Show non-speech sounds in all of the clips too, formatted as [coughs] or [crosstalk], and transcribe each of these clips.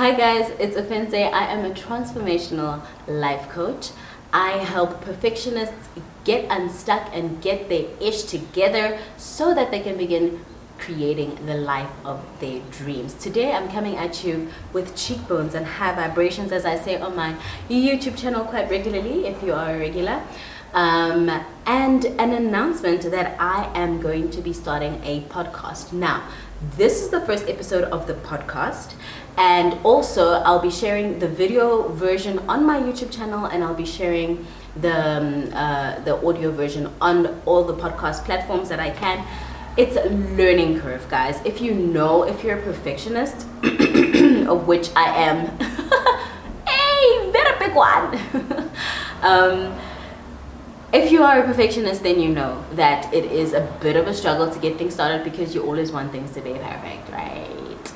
Hi guys, it's Ofentse. I am a transformational life coach. I help perfectionists get unstuck and get their ish together so that they can begin creating the life of their dreams. Today I'm coming at you with cheekbones and high vibrations as I say on my YouTube channel quite regularly if you are a regular. Um, and an announcement that I am going to be starting a podcast. Now, this is the first episode of the podcast, and also I'll be sharing the video version on my YouTube channel, and I'll be sharing the um, uh, the audio version on all the podcast platforms that I can. It's a learning curve, guys. If you know, if you're a perfectionist, [coughs] of which I am, [laughs] hey, very big one. [laughs] um, if you are a perfectionist, then you know that it is a bit of a struggle to get things started because you always want things to be perfect, right?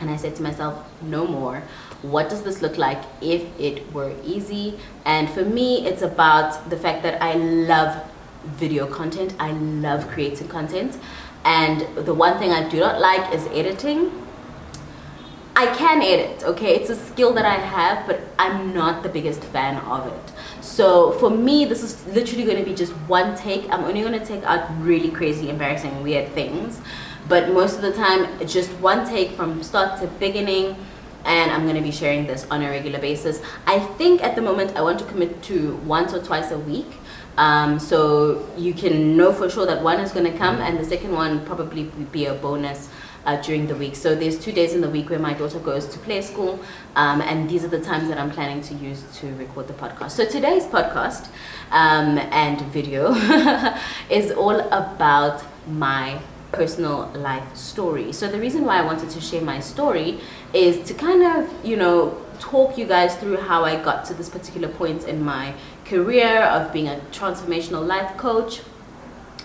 And I said to myself, no more. What does this look like if it were easy? And for me, it's about the fact that I love video content, I love creating content. And the one thing I do not like is editing. I can edit, okay? It's a skill that I have, but I'm not the biggest fan of it. So for me, this is literally going to be just one take. I'm only going to take out really crazy, embarrassing, weird things. But most of the time, just one take from start to beginning. And I'm going to be sharing this on a regular basis. I think at the moment I want to commit to once or twice a week. Um, so you can know for sure that one is going to come, and the second one probably be a bonus uh, during the week. So there's two days in the week where my daughter goes to play school, um, and these are the times that I'm planning to use to record the podcast. So today's podcast um, and video [laughs] is all about my personal life story. So the reason why I wanted to share my story is to kind of, you know, talk you guys through how I got to this particular point in my career of being a transformational life coach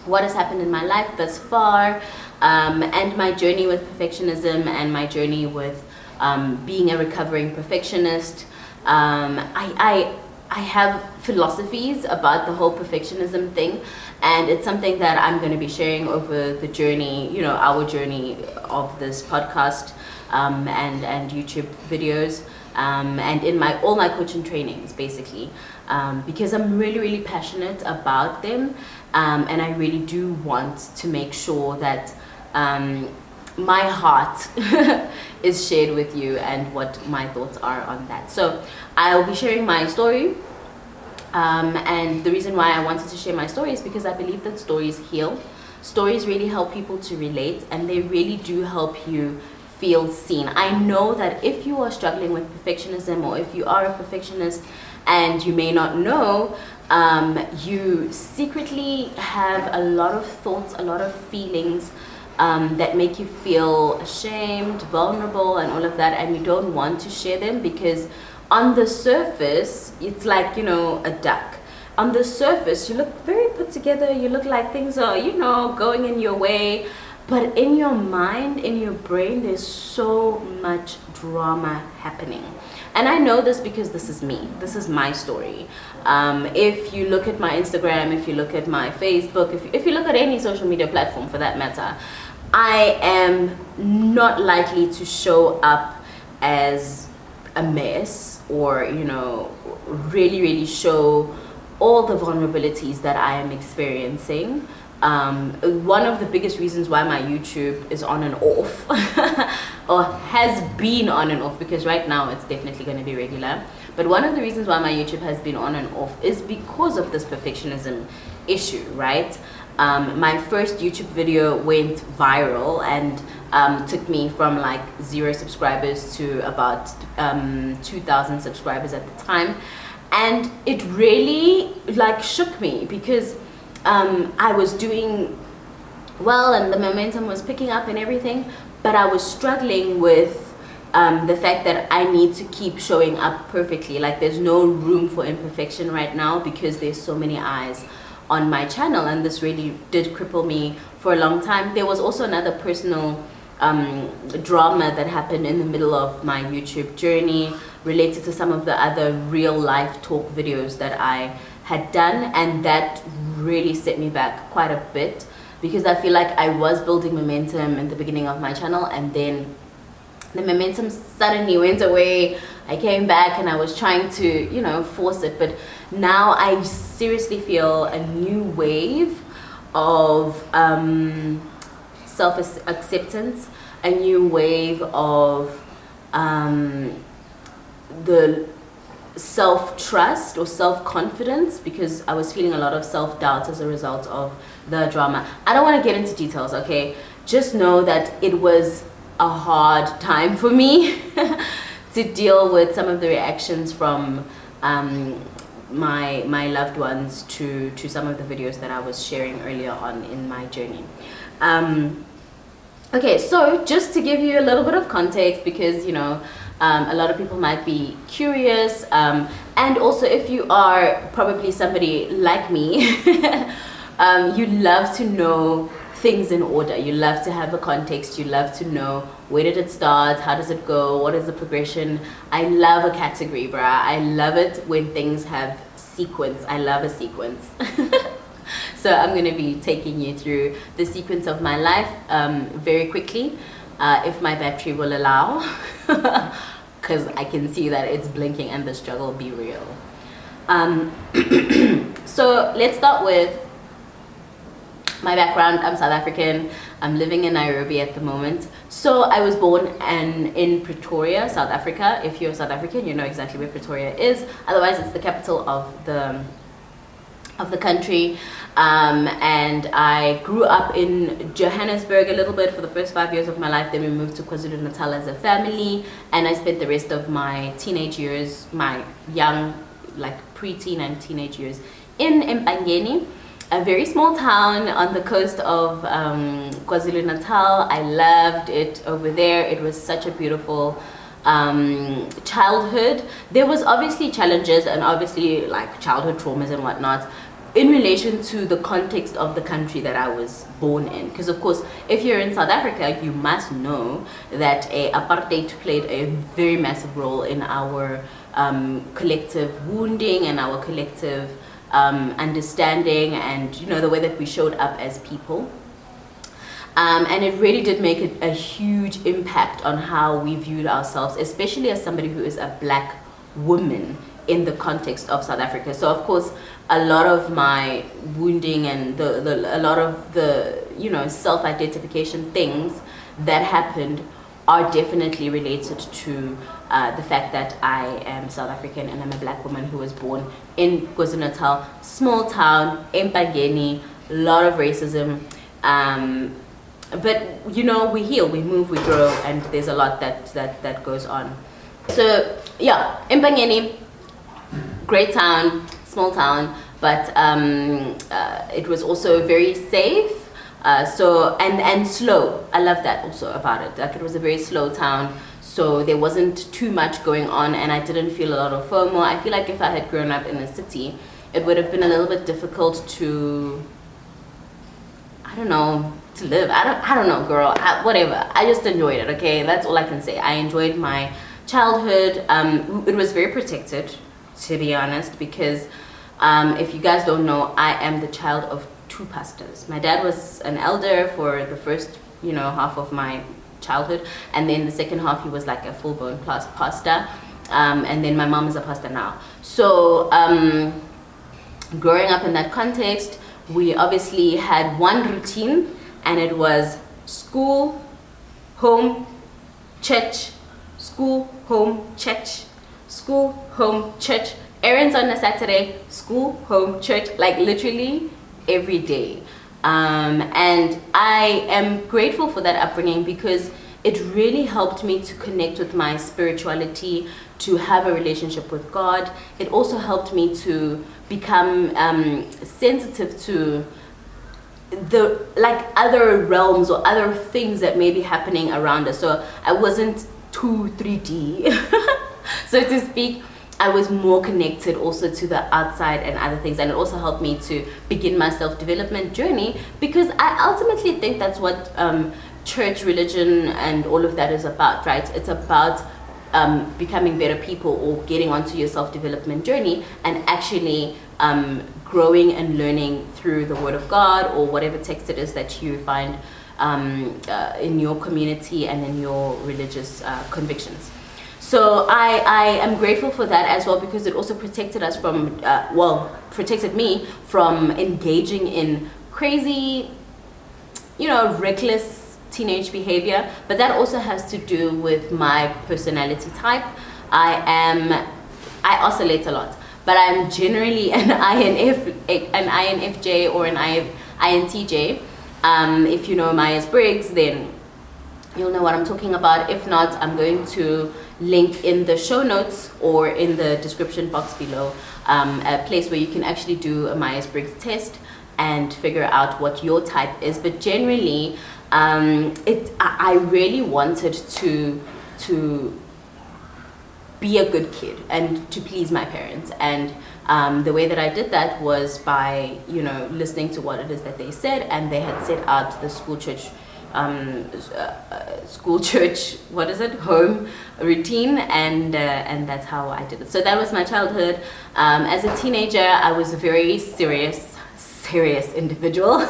what has happened in my life thus far, um, and my journey with perfectionism and my journey with um, being a recovering perfectionist. Um, I, I, I have philosophies about the whole perfectionism thing, and it's something that I'm going to be sharing over the journey, you know, our journey of this podcast um, and, and YouTube videos. Um, and in my all my coaching trainings basically um, because I'm really really passionate about them and I really do want to make sure that um, my heart [laughs] is shared with you and what my thoughts are on that. So I'll be sharing my story. Um, and the reason why I wanted to share my story is because I believe that stories heal. Stories really help people to relate and they really do help you feel seen. I know that if you are struggling with perfectionism or if you are a perfectionist and you may not know, um, you secretly have a lot of thoughts, a lot of feelings um, that make you feel ashamed, vulnerable, and all of that, and you don't want to share them because on the surface, it's like, you know, a duck. On the surface, you look very put together, you look like things are, you know, going in your way, but in your mind, in your brain, there's so much drama happening. And I know this because this is me. This is my story. Um, if you look at my Instagram, if you look at my Facebook, if, if you look at any social media platform for that matter, I am not likely to show up as a mess or, you know, really, really show all the vulnerabilities that I am experiencing. Um, one of the biggest reasons why my YouTube is on and off, [laughs] or has been on and off, because right now it's definitely going to be regular. But one of the reasons why my YouTube has been on and off is because of this perfectionism issue, right? Um, my first YouTube video went viral and um, took me from like zero subscribers to about um, 2,000 subscribers at the time. And it really like shook me because um, I was doing well and the momentum was picking up and everything, but I was struggling with um, the fact that I need to keep showing up perfectly. Like there's no room for imperfection right now because there's so many eyes on my channel, and this really did cripple me for a long time. There was also another personal um, drama that happened in the middle of my YouTube journey related to some of the other real life talk videos that I had done, and that really set me back quite a bit because I feel like I was building momentum in the beginning of my channel and then the momentum suddenly went away. I came back and I was trying to, you know, force it. But now I seriously feel a new wave of um, self acceptance, a new wave of um, the self trust or self confidence because I was feeling a lot of self doubt as a result of the drama. I don't want to get into details, okay? Just know that it was a hard time for me [laughs] to deal with some of the reactions from um, my my loved ones to to some of the videos that I was sharing earlier on in my journey. Um, okay, so just to give you a little bit of context, because you know um, a lot of people might be curious, um, and also if you are probably somebody like me, [laughs] um, you love to know things in order. You love to have a context. You love to know where did it start, how does it go, what is the progression. I love a category, bruh. I love it when things have sequence. I love a sequence. [laughs] so I'm going to be taking you through the sequence of my life um, very quickly, uh, if my battery will allow, [laughs] because I can see that it's blinking and the struggle be real. Um, [clears throat] so let's start with my background. I'm South African. I'm living in Nairobi at the moment. So I was born and in Pretoria, South Africa. If you're South African, you know exactly where Pretoria is. Otherwise, it's the capital of the of the country. Um, and I grew up in Johannesburg a little bit for the first five years of my life. Then we moved to KwaZulu Natal as a family, and I spent the rest of my teenage years, my young, like preteen and teenage years, in Empangeni a very small town on the coast of um, KwaZulu Natal. I loved it over there. It was such a beautiful um, childhood. There was obviously challenges and obviously like childhood traumas and whatnot in relation to the context of the country that I was born in. Because of course, if you're in South Africa, you must know that a apartheid played a very massive role in our um, collective wounding and our collective um, understanding and you know the way that we showed up as people. Um, and it really did make a, a, huge impact on how we viewed ourselves, especially as somebody who is a black woman in the context of South Africa. So of course, a lot of my wounding and the, the a lot of the you know self-identification things that happened are definitely related to uh, the fact that I am South African and I'm a black woman who was born in KwaZulu-Natal, small town, Empangeni, a lot of racism. Um, but you know, we heal, we move, we grow, and there's a lot that, that, that goes on. So yeah, Empangeni, great town, small town, but um, uh, it was also very safe uh, so and and slow. I love that also about it. Like it was a very slow town, so there wasn't too much going on, and I didn't feel a lot of FOMO. I feel like if I had grown up in a city, it would have been a little bit difficult to. I don't know to live. I don't. I don't know, girl. I, whatever. I just enjoyed it. Okay, that's all I can say. I enjoyed my childhood. Um, it was very protected, to be honest, because um, if you guys don't know, I am the child of two pastors. My dad was an elder for the first, you know, half of my childhood, and then the second half he was like a full-blown pastor, um, and then my mom is a pastor now. So um, growing up in that context, we obviously had one routine, and it was school, home, church, school, home, church, school, home, church. Errands on a Saturday, school, home, church. Like literally, every day. Um, and I am grateful for that upbringing because it really helped me to connect with my spirituality, to have a relationship with God. It also helped me to become um, sensitive to the like other realms or other things that may be happening around us. So I wasn't too 3D, [laughs] so to speak. I was more connected also to the outside and other things, and it also helped me to begin my self development journey because I ultimately think that's what um, church, religion, and all of that is about, right? It's about um, becoming better people or getting onto your self development journey and actually um, growing and learning through the Word of God or whatever text it is that you find um, uh, in your community and in your religious uh, convictions. So I, I am grateful for that as well because it also protected us from, uh, well, protected me from engaging in crazy, you know, reckless teenage behavior. But that also has to do with my personality type. I am, I oscillate a lot, but I'm generally an [laughs] INF, an INFJ or an INTJ. Um, if you know Myers Briggs, then you'll know what I'm talking about. If not, I'm going to link in the show notes or in the description box below um, a place where you can actually do a Myers Briggs test and figure out what your type is. But generally, um, it I really wanted to to be a good kid and to please my parents and um, the way that I did that was by you know listening to what it is that they said and they had set out the school church um, uh, school church what is it home routine and uh, and that's how I did it. So that was my childhood. Um, as a teenager I was a very serious serious individual. [laughs]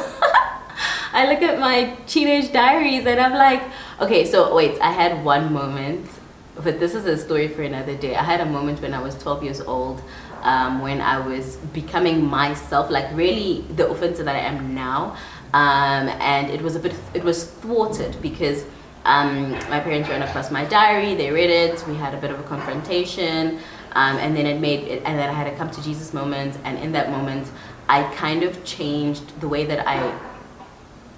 I look at my teenage diaries and I'm like okay so wait I had one moment but this is a story for another day. I had a moment when I was 12 years old um, when I was becoming myself like really the Ofentse that I am now um, and it was a bit it was thwarted because um, my parents ran across my diary they read it we had a bit of a confrontation um, and then it made it, and then I had a come to Jesus moment and in that moment I kind of changed the way that I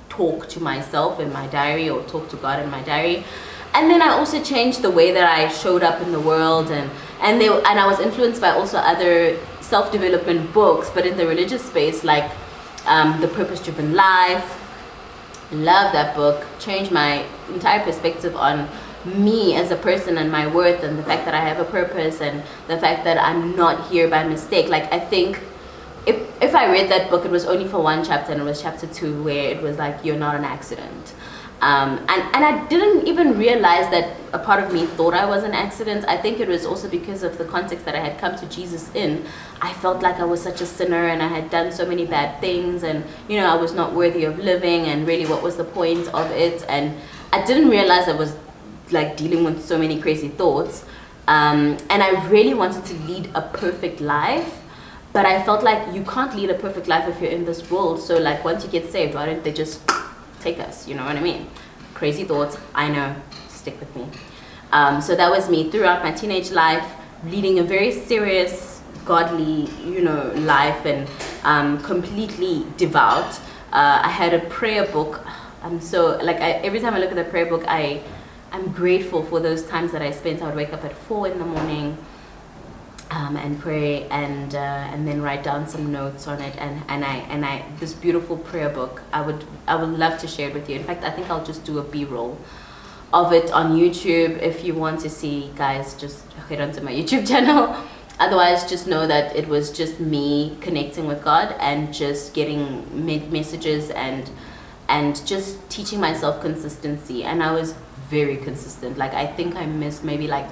talk to myself in my diary or talk to God in my diary. And then I also changed the way that I showed up in the world and and they and I was influenced by also other self-development books but in the religious space like um, The Purpose Driven Life. Love that book. Changed my entire perspective on me as a person and my worth and the fact that I have a purpose and the fact that I'm not here by mistake. Like, I think if, if I read that book, it was only for one chapter and it was chapter two where it was like, you're not an accident. Um, and, and I didn't even realize that a part of me thought I was an accident. I think it was also because of the context that I had come to Jesus in. I felt like I was such a sinner and I had done so many bad things and, you know, I was not worthy of living and really what was the point of it. And I didn't realize I was like dealing with so many crazy thoughts. Um, and I really wanted to lead a perfect life. But I felt like you can't lead a perfect life if you're in this world. So like once you get saved, why don't they just take us, you know what I mean? Crazy thoughts, I know, stick with me. Um, so that was me throughout my teenage life, leading a very serious, godly, you know, life and um, completely devout. Uh, I had a prayer book. I'm so like I, every time I look at the prayer book, I I'm grateful for those times that I spent. I would wake up at four in the morning um, and pray and uh, and then write down some notes on it. And, and I and I this beautiful prayer book I would I would love to share it with you. In fact I think I'll just do a b-roll of it on YouTube if you want to see guys just head onto my YouTube [laughs] channel. Otherwise just know that it was just me connecting with God and just getting messages and and just teaching myself consistency. And I was very consistent. Like I think I missed maybe like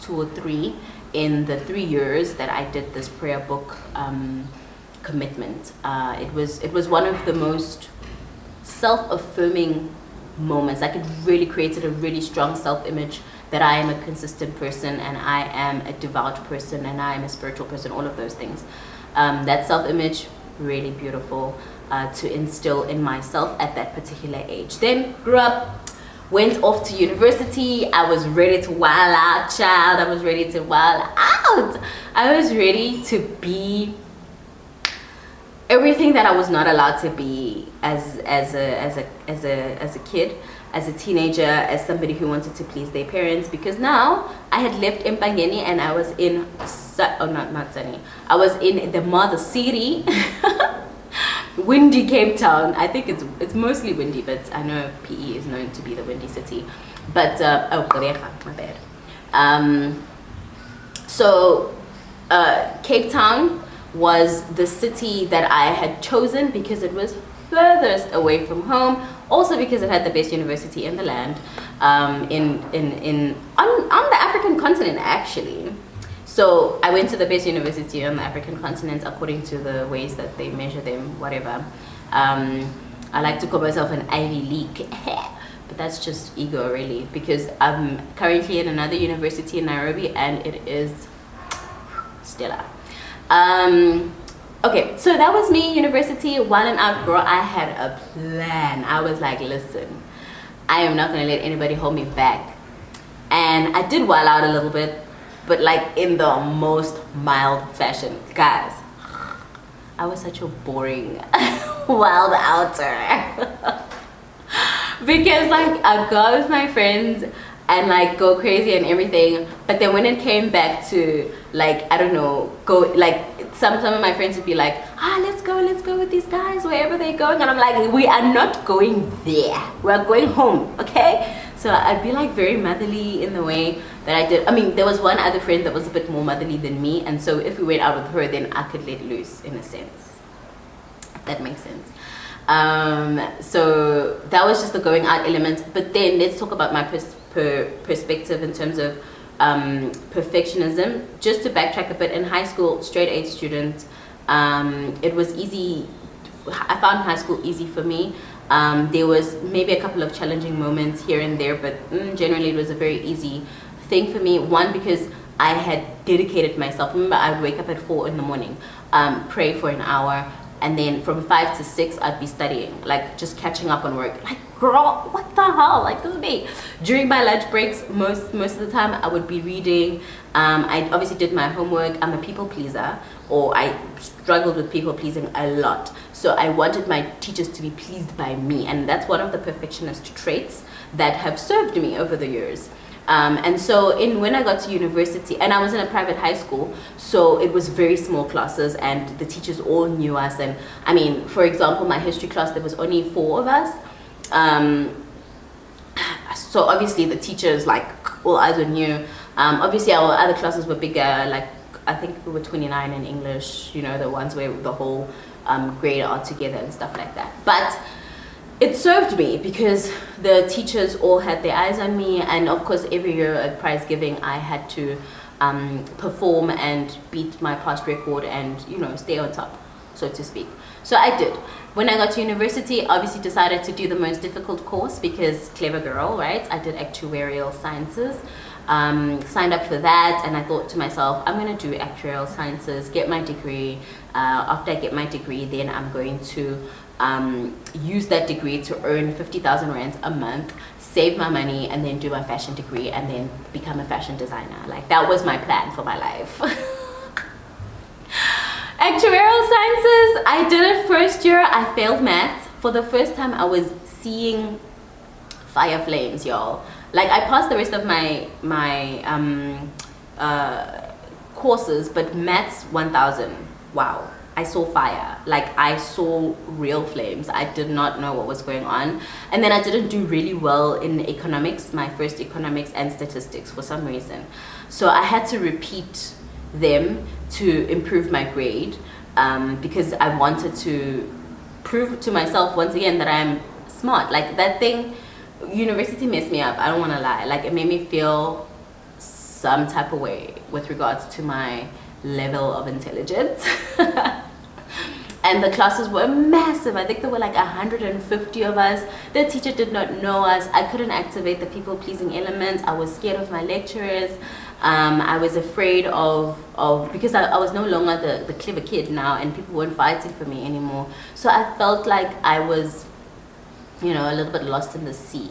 two or three in the three years that I did this prayer book um, commitment. Uh, it was it was one of the most self-affirming moments. Like it really created a really strong self-image that I am a consistent person and I am a devout person and I am a spiritual person. All of those things. Um, that self-image really beautiful uh, to instill in myself at that particular age. Then grew up went off to university. I was ready to wild out, child. I was ready to wild out. I was ready to be everything that I was not allowed to be as as a as a as a as a kid, as a teenager, as somebody who wanted to please their parents. Because now I had left Empangeni and I was in oh not not Sunny. I was in the mother city. [laughs] windy Cape Town. I think it's it's mostly windy, but I know PE is known to be the windy city. But uh, oh, my bad. Um, so uh, Cape Town was the city that I had chosen because it was furthest away from home. Also because it had the best university in the land, um, in in in on on the African continent actually. So I went to the best university on the African continent according to the ways that they measure them, whatever. Um, I like to call myself an Ivy League. [laughs] but that's just ego really because I'm currently in another university in Nairobi and it is stellar. Um, okay, so that was me, university, one and out girl. I had a plan. I was like, listen, I am not gonna let anybody hold me back. And I did while out a little bit, but like in the most mild fashion. Guys, I was such a boring [laughs] wild outer. [laughs] because like I go with my friends and like go crazy and everything. But then when it came back to like I don't know, go like some some of my friends would be like, ah, let's go, let's go with these guys wherever they're going, and I'm like, we are not going there. We are going home, okay? So I'd be like very motherly in the way that I did. I mean, there was one other friend that was a bit more motherly than me, and so if we went out with her, then I could let loose in a sense. That makes sense. Um, so that was just the going out element. But then let's talk about my pers- per- perspective in terms of um, perfectionism. Just to backtrack a bit, in high school, straight A student, um, it was easy. I found high school easy for me. Um, there was maybe a couple of challenging moments here and there, but mm, generally it was a very easy thing for me. One because I had dedicated myself. Remember, I'd wake up at four in the morning, um, pray for an hour, and then from five to six I'd be studying, like just catching up on work. Like, girl, what the hell? Like this is me. During my lunch breaks, most most of the time I would be reading. Um, I obviously did my homework. I'm a people pleaser, or I struggled with people pleasing a lot. So I wanted my teachers to be pleased by me, and that's one of the perfectionist traits that have served me over the years. Um, and so in when I got to university, and I was in a private high school, so it was very small classes, and the teachers all knew us. And I mean, for example, my history class there was only four of us. Um, so obviously the teachers like all eyes on you. Um, obviously our other classes were bigger. Like I think we were 29 in English. You know the ones where the whole um, grade are together and stuff like that. But it served me because the teachers all had their eyes on me, and of course, every year at prize giving, I had to um, perform and beat my past record and you know stay on top, so to speak. So I did. When I got to university, obviously decided to do the most difficult course because clever girl, right? I did actuarial sciences. Um, signed up for that, and I thought to myself, I'm going to do actuarial sciences, get my degree. Uh, after I get my degree, then I'm going to um, use that degree to earn 50,000 rands a month, save my money, and then do my fashion degree and then become a fashion designer. Like that was my plan for my life. [laughs] Actuarial sciences, I did it first year. I failed maths. For the first time, I was seeing fire flames, y'all. Like I passed the rest of my my um, uh, courses, but maths 1000. Wow I saw fire. Like I saw real flames. I did not know what was going on. And then I didn't do really well in economics, my first economics and statistics for some reason. So I had to repeat them to improve my grade um, because I wanted to prove to myself once again that I'm smart. Like that thing, university messed me up. I don't want to lie. Like it made me feel some type of way with regards to my level of intelligence. [laughs] and the classes were massive. I think there were like 150 of us. The teacher did not know us. I couldn't activate the people pleasing elements. I was scared of my lecturers. Um, I was afraid of, of because I, I was no longer the, the clever kid now and people weren't fighting for me anymore. So I felt like I was, you know, a little bit lost in the sea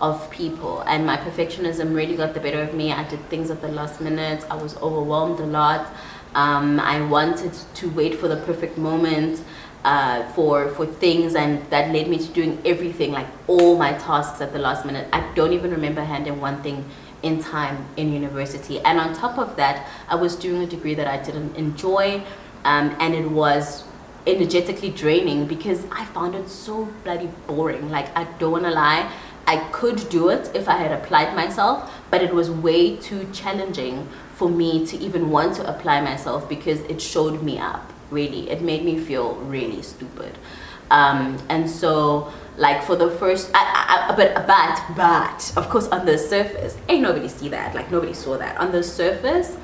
of people and my perfectionism really got the better of me. I did things at the last minute. I was overwhelmed a lot. Um, I wanted to wait for the perfect moment uh, for for things, and that led me to doing everything, like all my tasks at the last minute. I don't even remember handing one thing in time in university. And on top of that, I was doing a degree that I didn't enjoy, um, and it was energetically draining because I found it so bloody boring. Like I don't wanna lie. I could do it if I had applied myself, but it was way too challenging for me to even want to apply myself because it showed me up really it made me feel really stupid um, and so like for the first I, I, but but but of course on the surface ain't nobody see that like nobody saw that on the surface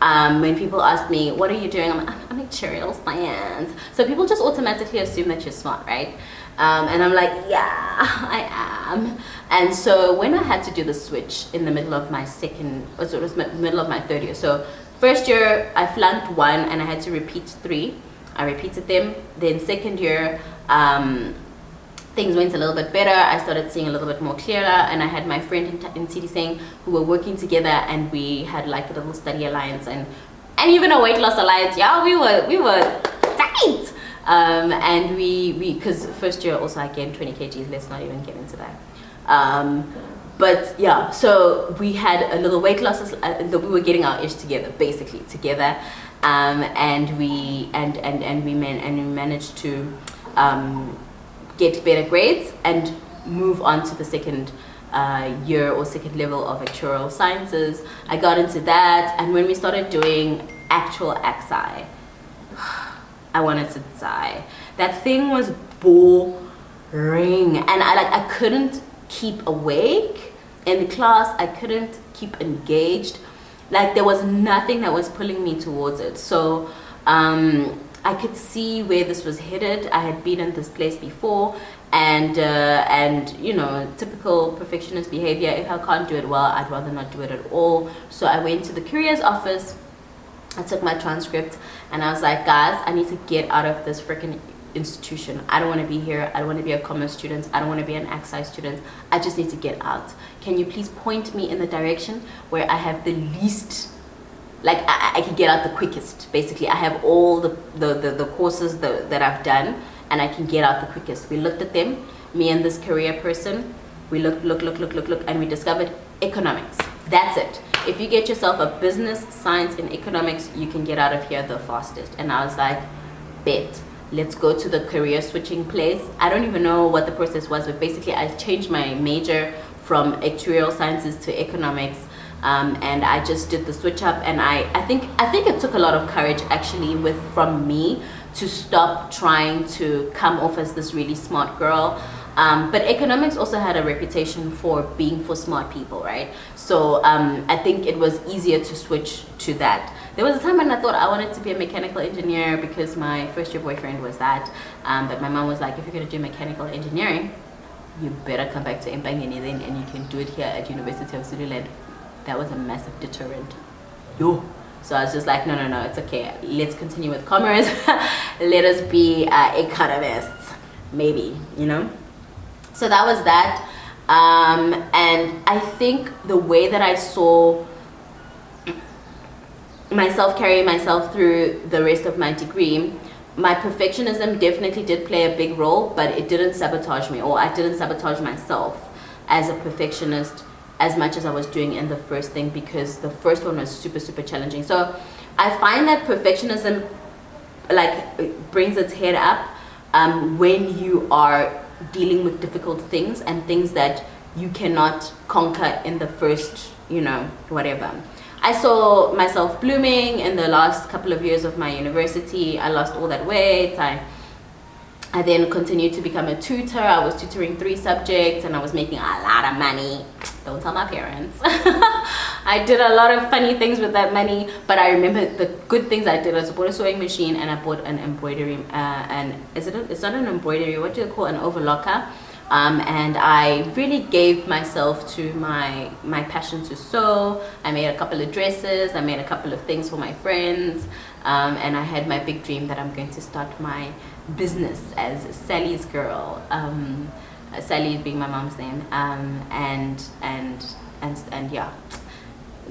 Um, when people ask me, what are you doing? I'm like, I'm material science. So people just automatically assume that you're smart, right? Um, and I'm like, yeah, [laughs] I am. And so when I had to do the switch in the middle of my second, or so it was middle of my third year. So first year I flunked one and I had to repeat three. I repeated them. Then second year, um, things went a little bit better. I started seeing a little bit more clearer, and I had my friend in, in TD who were working together, and we had like a little study alliance and and even a weight loss alliance. Yeah, we were we were tight. Um, and we we because first year also I gained 20 kgs. Let's not even get into that. Um, but yeah, so we had a little weight loss. Uh, we were getting our ish together, basically together, um, and we and and and we man and we managed to um, get better grades and move on to the second uh, year or second level of actuarial sciences. I got into that, and when we started doing actual XI, [sighs] I wanted to die. That thing was boring, and I like I couldn't keep awake in the class. I couldn't keep engaged. Like there was nothing that was pulling me towards it. So um, I could see where this was headed. I had been in this place before, and uh, and you know, typical perfectionist behavior. If I can't do it well, I'd rather not do it at all. So I went to the careers office. I took my transcript, and I was like, guys, I need to get out of this freaking institution. I don't want to be here. I don't want to be a common student. I don't want to be an exercise student. I just need to get out. Can you please point me in the direction where I have the least like I, I can get out the quickest. Basically i have all the the, the, the courses the, that i've done and i can get out the quickest. We looked at them me and this career person. We looked look look look look look and we discovered economics. That's it. If you get yourself a business science and economics you can get out of here the fastest. And i was like bet. Let's go to the career switching place. I don't even know what the process was but basically i changed my major from actuarial sciences to economics um, and I just did the switch up and I, I think I think it took a lot of courage actually with from me to stop trying to come off as this really smart girl um, but economics also had a reputation for being for smart people, right? So um, I think it was easier to switch to that. There was a time when I thought I wanted to be a mechanical engineer because my first year boyfriend was that. Um, but my mom was like, if you're going to do mechanical engineering, you better come back to Empangeni then and you can do it here at University of Zululand that was a massive deterrent. Yo. So I was just like, no, no, no, it's okay. Let's continue with commerce. [laughs] Let us be uh, economists, maybe, you know? So that was that. Um, and I think the way that I saw myself carry myself through the rest of my degree, my perfectionism definitely did play a big role, but it didn't sabotage me, or I didn't sabotage myself as a perfectionist as much as I was doing in the first thing because the first one was super super challenging. So I find that perfectionism like brings its head up um, when you are dealing with difficult things and things that you cannot conquer in the first you know whatever. I saw myself blooming in the last couple of years of my university. I lost all that weight. I I then continued to become a tutor. I was tutoring three subjects and I was making a lot of money. Don't tell my parents. [laughs] I did a lot of funny things with that money, but I remember the good things I did. I bought a sewing machine and I bought an embroidery, uh, and is it? A, it's not an embroidery. What do you call it? an overlocker? Um, and I really gave myself to my my passion to sew. I made a couple of dresses. I made a couple of things for my friends, um, and I had my big dream that I'm going to start my business as Sally's girl. Um, Sally being my mom's name, um, and and and and yeah,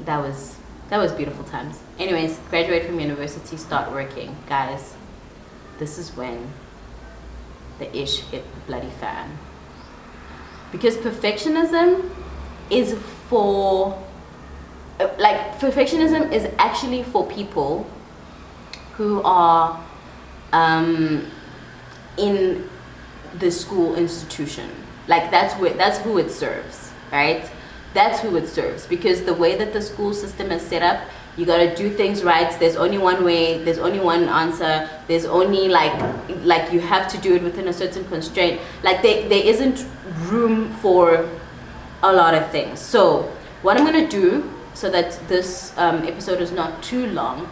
that was that was beautiful times. Anyways, graduate from university, start working, guys. This is when the ish hit the bloody fan. Because perfectionism is for like perfectionism is actually for people who are um, in the school institution. Like that's where that's who it serves, right? That's who it serves because the way that the school system is set up, you got to do things right. There's only one way. There's only one answer. There's only like like you have to do it within a certain constraint. Like there there isn't room for a lot of things. So what I'm gonna do so that this um, episode is not too long,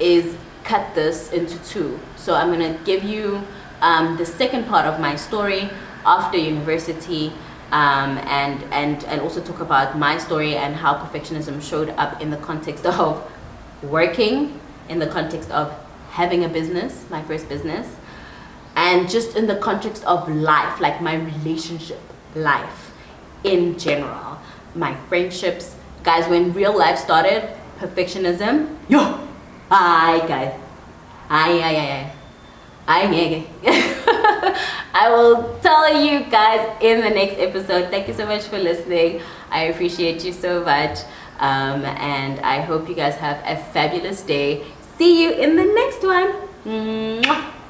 is cut this into two. So I'm gonna give you um, the second part of my story after university. Um, and, and, and also talk about my story and how perfectionism showed up in the context of working, in the context of having a business, my first business, and just in the context of life, like my relationship life in general, my friendships. Guys, when real life started, perfectionism, yo, I guys, I, I, I, I, I, [laughs] I will tell you guys in the next episode. Thank you so much for listening. I appreciate you so much. Um, and I hope you guys have a fabulous day. See you in the next one. Mwah.